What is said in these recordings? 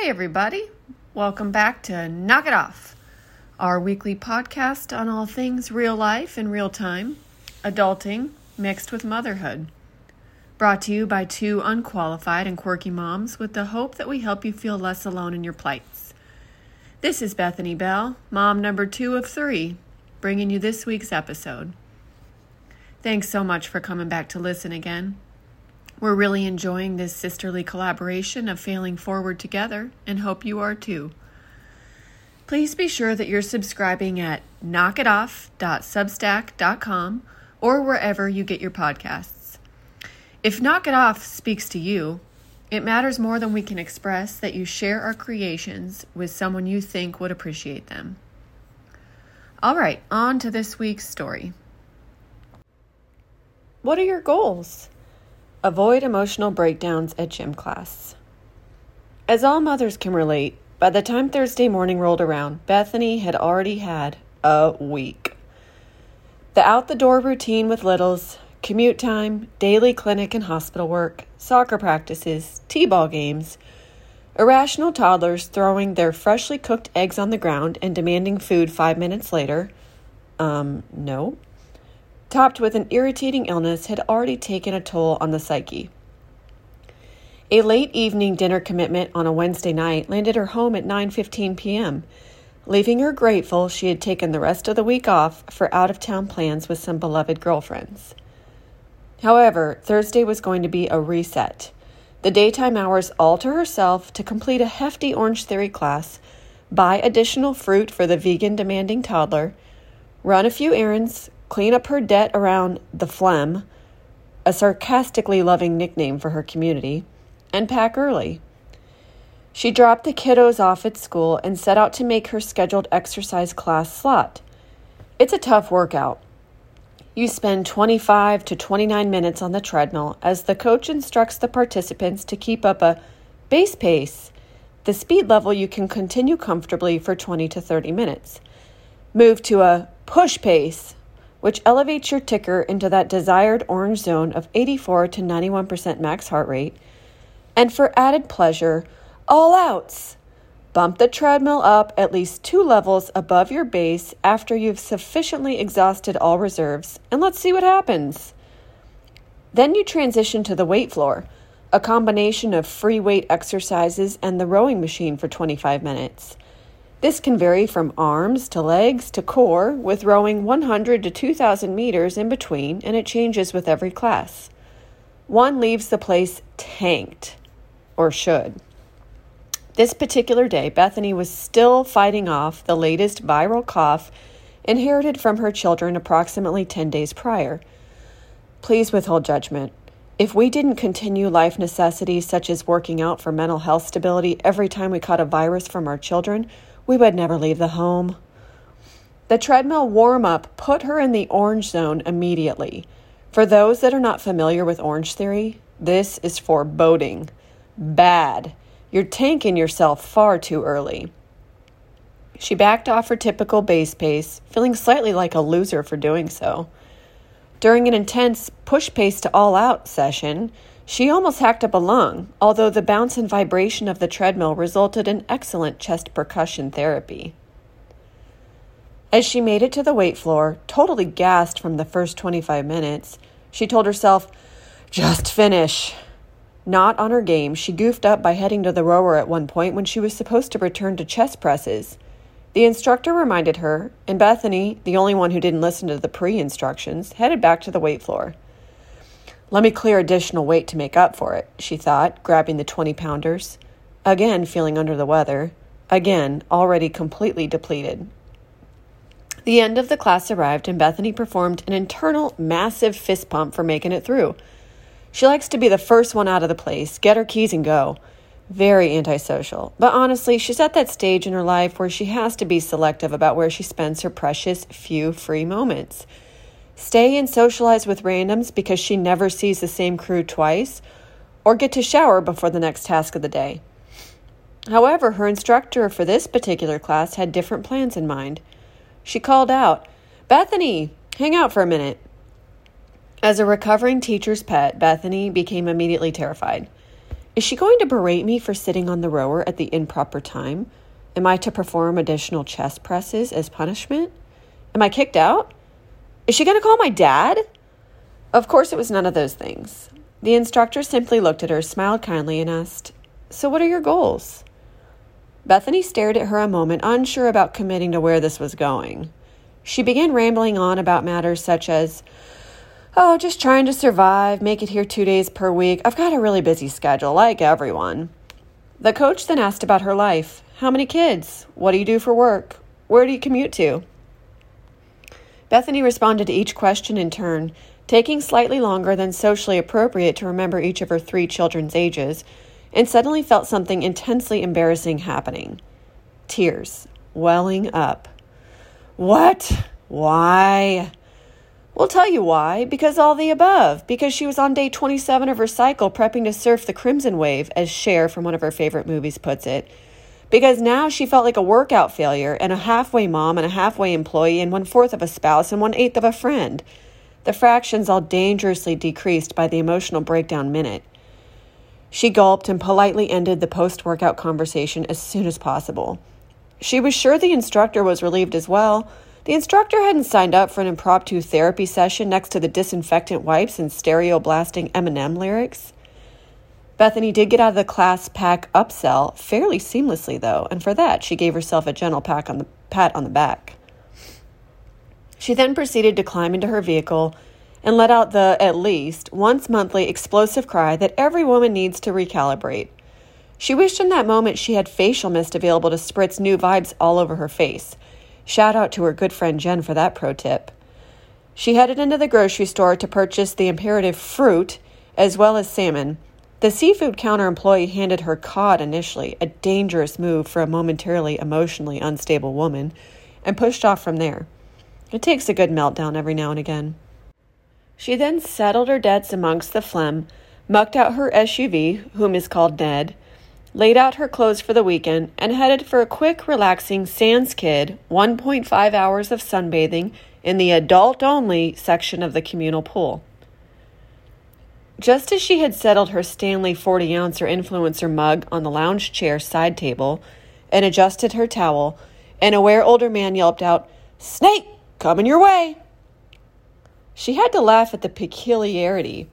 Hey, everybody. Welcome back to Knock It Off, our weekly podcast on all things real life in real time, adulting mixed with motherhood. Brought to you by two unqualified and quirky moms with the hope that we help you feel less alone in your plights. This is Bethany Bell, mom number two of three, bringing you this week's episode. Thanks so much for coming back to listen again. We're really enjoying this sisterly collaboration of failing forward together and hope you are too. Please be sure that you're subscribing at knockitoff.substack.com or wherever you get your podcasts. If Knock It Off speaks to you, it matters more than we can express that you share our creations with someone you think would appreciate them. All right, on to this week's story. What are your goals? Avoid emotional breakdowns at gym class. As all mothers can relate, by the time Thursday morning rolled around, Bethany had already had a week. The out the door routine with littles, commute time, daily clinic and hospital work, soccer practices, t ball games, irrational toddlers throwing their freshly cooked eggs on the ground and demanding food five minutes later. Um, no topped with an irritating illness, had already taken a toll on the psyche. A late evening dinner commitment on a Wednesday night landed her home at 9:15 p.m., leaving her grateful she had taken the rest of the week off for out-of-town plans with some beloved girlfriends. However, Thursday was going to be a reset. The daytime hours all to herself to complete a hefty Orange Theory class, buy additional fruit for the vegan demanding toddler, run a few errands, clean up her debt around the phlegm, a sarcastically loving nickname for her community, and pack early. She dropped the kiddos off at school and set out to make her scheduled exercise class slot. It's a tough workout. You spend 25 to 29 minutes on the treadmill as the coach instructs the participants to keep up a base pace, the speed level you can continue comfortably for 20 to 30 minutes. Move to a push pace, which elevates your ticker into that desired orange zone of 84 to 91% max heart rate. And for added pleasure, all outs. Bump the treadmill up at least two levels above your base after you've sufficiently exhausted all reserves, and let's see what happens. Then you transition to the weight floor, a combination of free weight exercises and the rowing machine for 25 minutes. This can vary from arms to legs to core, with rowing 100 to 2,000 meters in between, and it changes with every class. One leaves the place tanked, or should. This particular day, Bethany was still fighting off the latest viral cough inherited from her children approximately 10 days prior. Please withhold judgment. If we didn't continue life necessities such as working out for mental health stability every time we caught a virus from our children, we would never leave the home. The treadmill warm up put her in the orange zone immediately. For those that are not familiar with Orange Theory, this is foreboding. Bad. You're tanking yourself far too early. She backed off her typical base pace, feeling slightly like a loser for doing so. During an intense push pace to all out session, she almost hacked up a lung, although the bounce and vibration of the treadmill resulted in excellent chest percussion therapy. As she made it to the weight floor, totally gassed from the first 25 minutes, she told herself, Just finish. Not on her game, she goofed up by heading to the rower at one point when she was supposed to return to chest presses. The instructor reminded her, and Bethany, the only one who didn't listen to the pre instructions, headed back to the weight floor. Let me clear additional weight to make up for it, she thought, grabbing the 20 pounders. Again, feeling under the weather. Again, already completely depleted. The end of the class arrived, and Bethany performed an internal massive fist pump for making it through. She likes to be the first one out of the place, get her keys and go. Very antisocial. But honestly, she's at that stage in her life where she has to be selective about where she spends her precious few free moments stay and socialize with randoms because she never sees the same crew twice, or get to shower before the next task of the day. However, her instructor for this particular class had different plans in mind. She called out, Bethany, hang out for a minute. As a recovering teacher's pet, Bethany became immediately terrified. Is she going to berate me for sitting on the rower at the improper time? Am I to perform additional chest presses as punishment? Am I kicked out? Is she going to call my dad? Of course, it was none of those things. The instructor simply looked at her, smiled kindly, and asked, So, what are your goals? Bethany stared at her a moment, unsure about committing to where this was going. She began rambling on about matters such as, Oh, just trying to survive, make it here two days per week. I've got a really busy schedule, like everyone. The coach then asked about her life. How many kids? What do you do for work? Where do you commute to? Bethany responded to each question in turn, taking slightly longer than socially appropriate to remember each of her three children's ages, and suddenly felt something intensely embarrassing happening. Tears welling up. What? Why? We'll tell you why. Because all the above. Because she was on day 27 of her cycle prepping to surf the crimson wave, as Cher from one of her favorite movies puts it. Because now she felt like a workout failure and a halfway mom and a halfway employee and one fourth of a spouse and one eighth of a friend. The fractions all dangerously decreased by the emotional breakdown minute. She gulped and politely ended the post workout conversation as soon as possible. She was sure the instructor was relieved as well. The instructor hadn't signed up for an impromptu therapy session next to the disinfectant wipes and stereo blasting Eminem lyrics. Bethany did get out of the class pack upsell fairly seamlessly, though, and for that she gave herself a gentle pat on the, pat on the back. She then proceeded to climb into her vehicle and let out the, at least, once monthly explosive cry that every woman needs to recalibrate. She wished in that moment she had facial mist available to spritz new vibes all over her face. Shout out to her good friend Jen for that pro tip. She headed into the grocery store to purchase the imperative fruit as well as salmon. The seafood counter employee handed her cod initially, a dangerous move for a momentarily emotionally unstable woman, and pushed off from there. It takes a good meltdown every now and again. She then settled her debts amongst the phlegm, mucked out her SUV, whom is called Ned, laid out her clothes for the weekend, and headed for a quick, relaxing Sans Kid 1.5 hours of sunbathing in the adult only section of the communal pool. Just as she had settled her Stanley 40 ounce or influencer mug on the lounge chair side table and adjusted her towel, an aware older man yelped out, Snake, coming your way! She had to laugh at the peculiarity.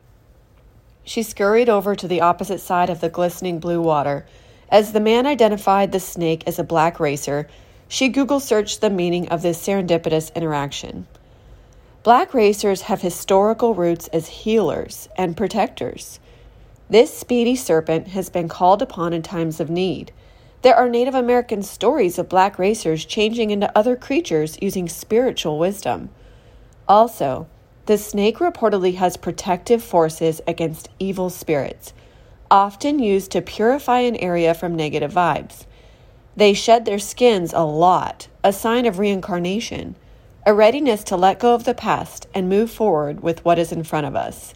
She scurried over to the opposite side of the glistening blue water. As the man identified the snake as a black racer, she Google searched the meaning of this serendipitous interaction. Black racers have historical roots as healers and protectors. This speedy serpent has been called upon in times of need. There are Native American stories of black racers changing into other creatures using spiritual wisdom. Also, the snake reportedly has protective forces against evil spirits, often used to purify an area from negative vibes. They shed their skins a lot, a sign of reincarnation, a readiness to let go of the past and move forward with what is in front of us.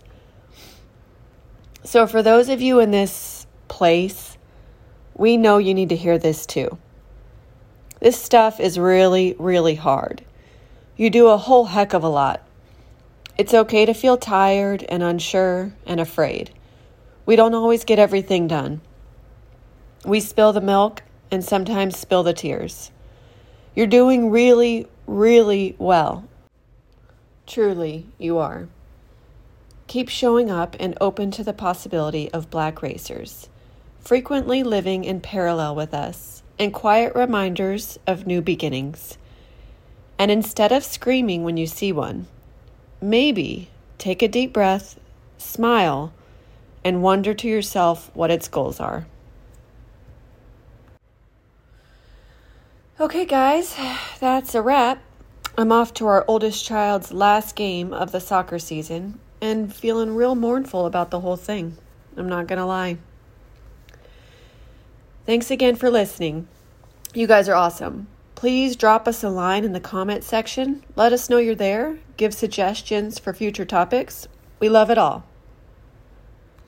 So, for those of you in this place, we know you need to hear this too. This stuff is really, really hard. You do a whole heck of a lot. It's okay to feel tired and unsure and afraid. We don't always get everything done. We spill the milk and sometimes spill the tears. You're doing really, really well. Truly, you are. Keep showing up and open to the possibility of black racers, frequently living in parallel with us, and quiet reminders of new beginnings. And instead of screaming when you see one, maybe take a deep breath, smile, and wonder to yourself what its goals are. Okay, guys, that's a wrap. I'm off to our oldest child's last game of the soccer season and feeling real mournful about the whole thing. I'm not going to lie. Thanks again for listening. You guys are awesome. Please drop us a line in the comment section. Let us know you're there. Give suggestions for future topics. We love it all.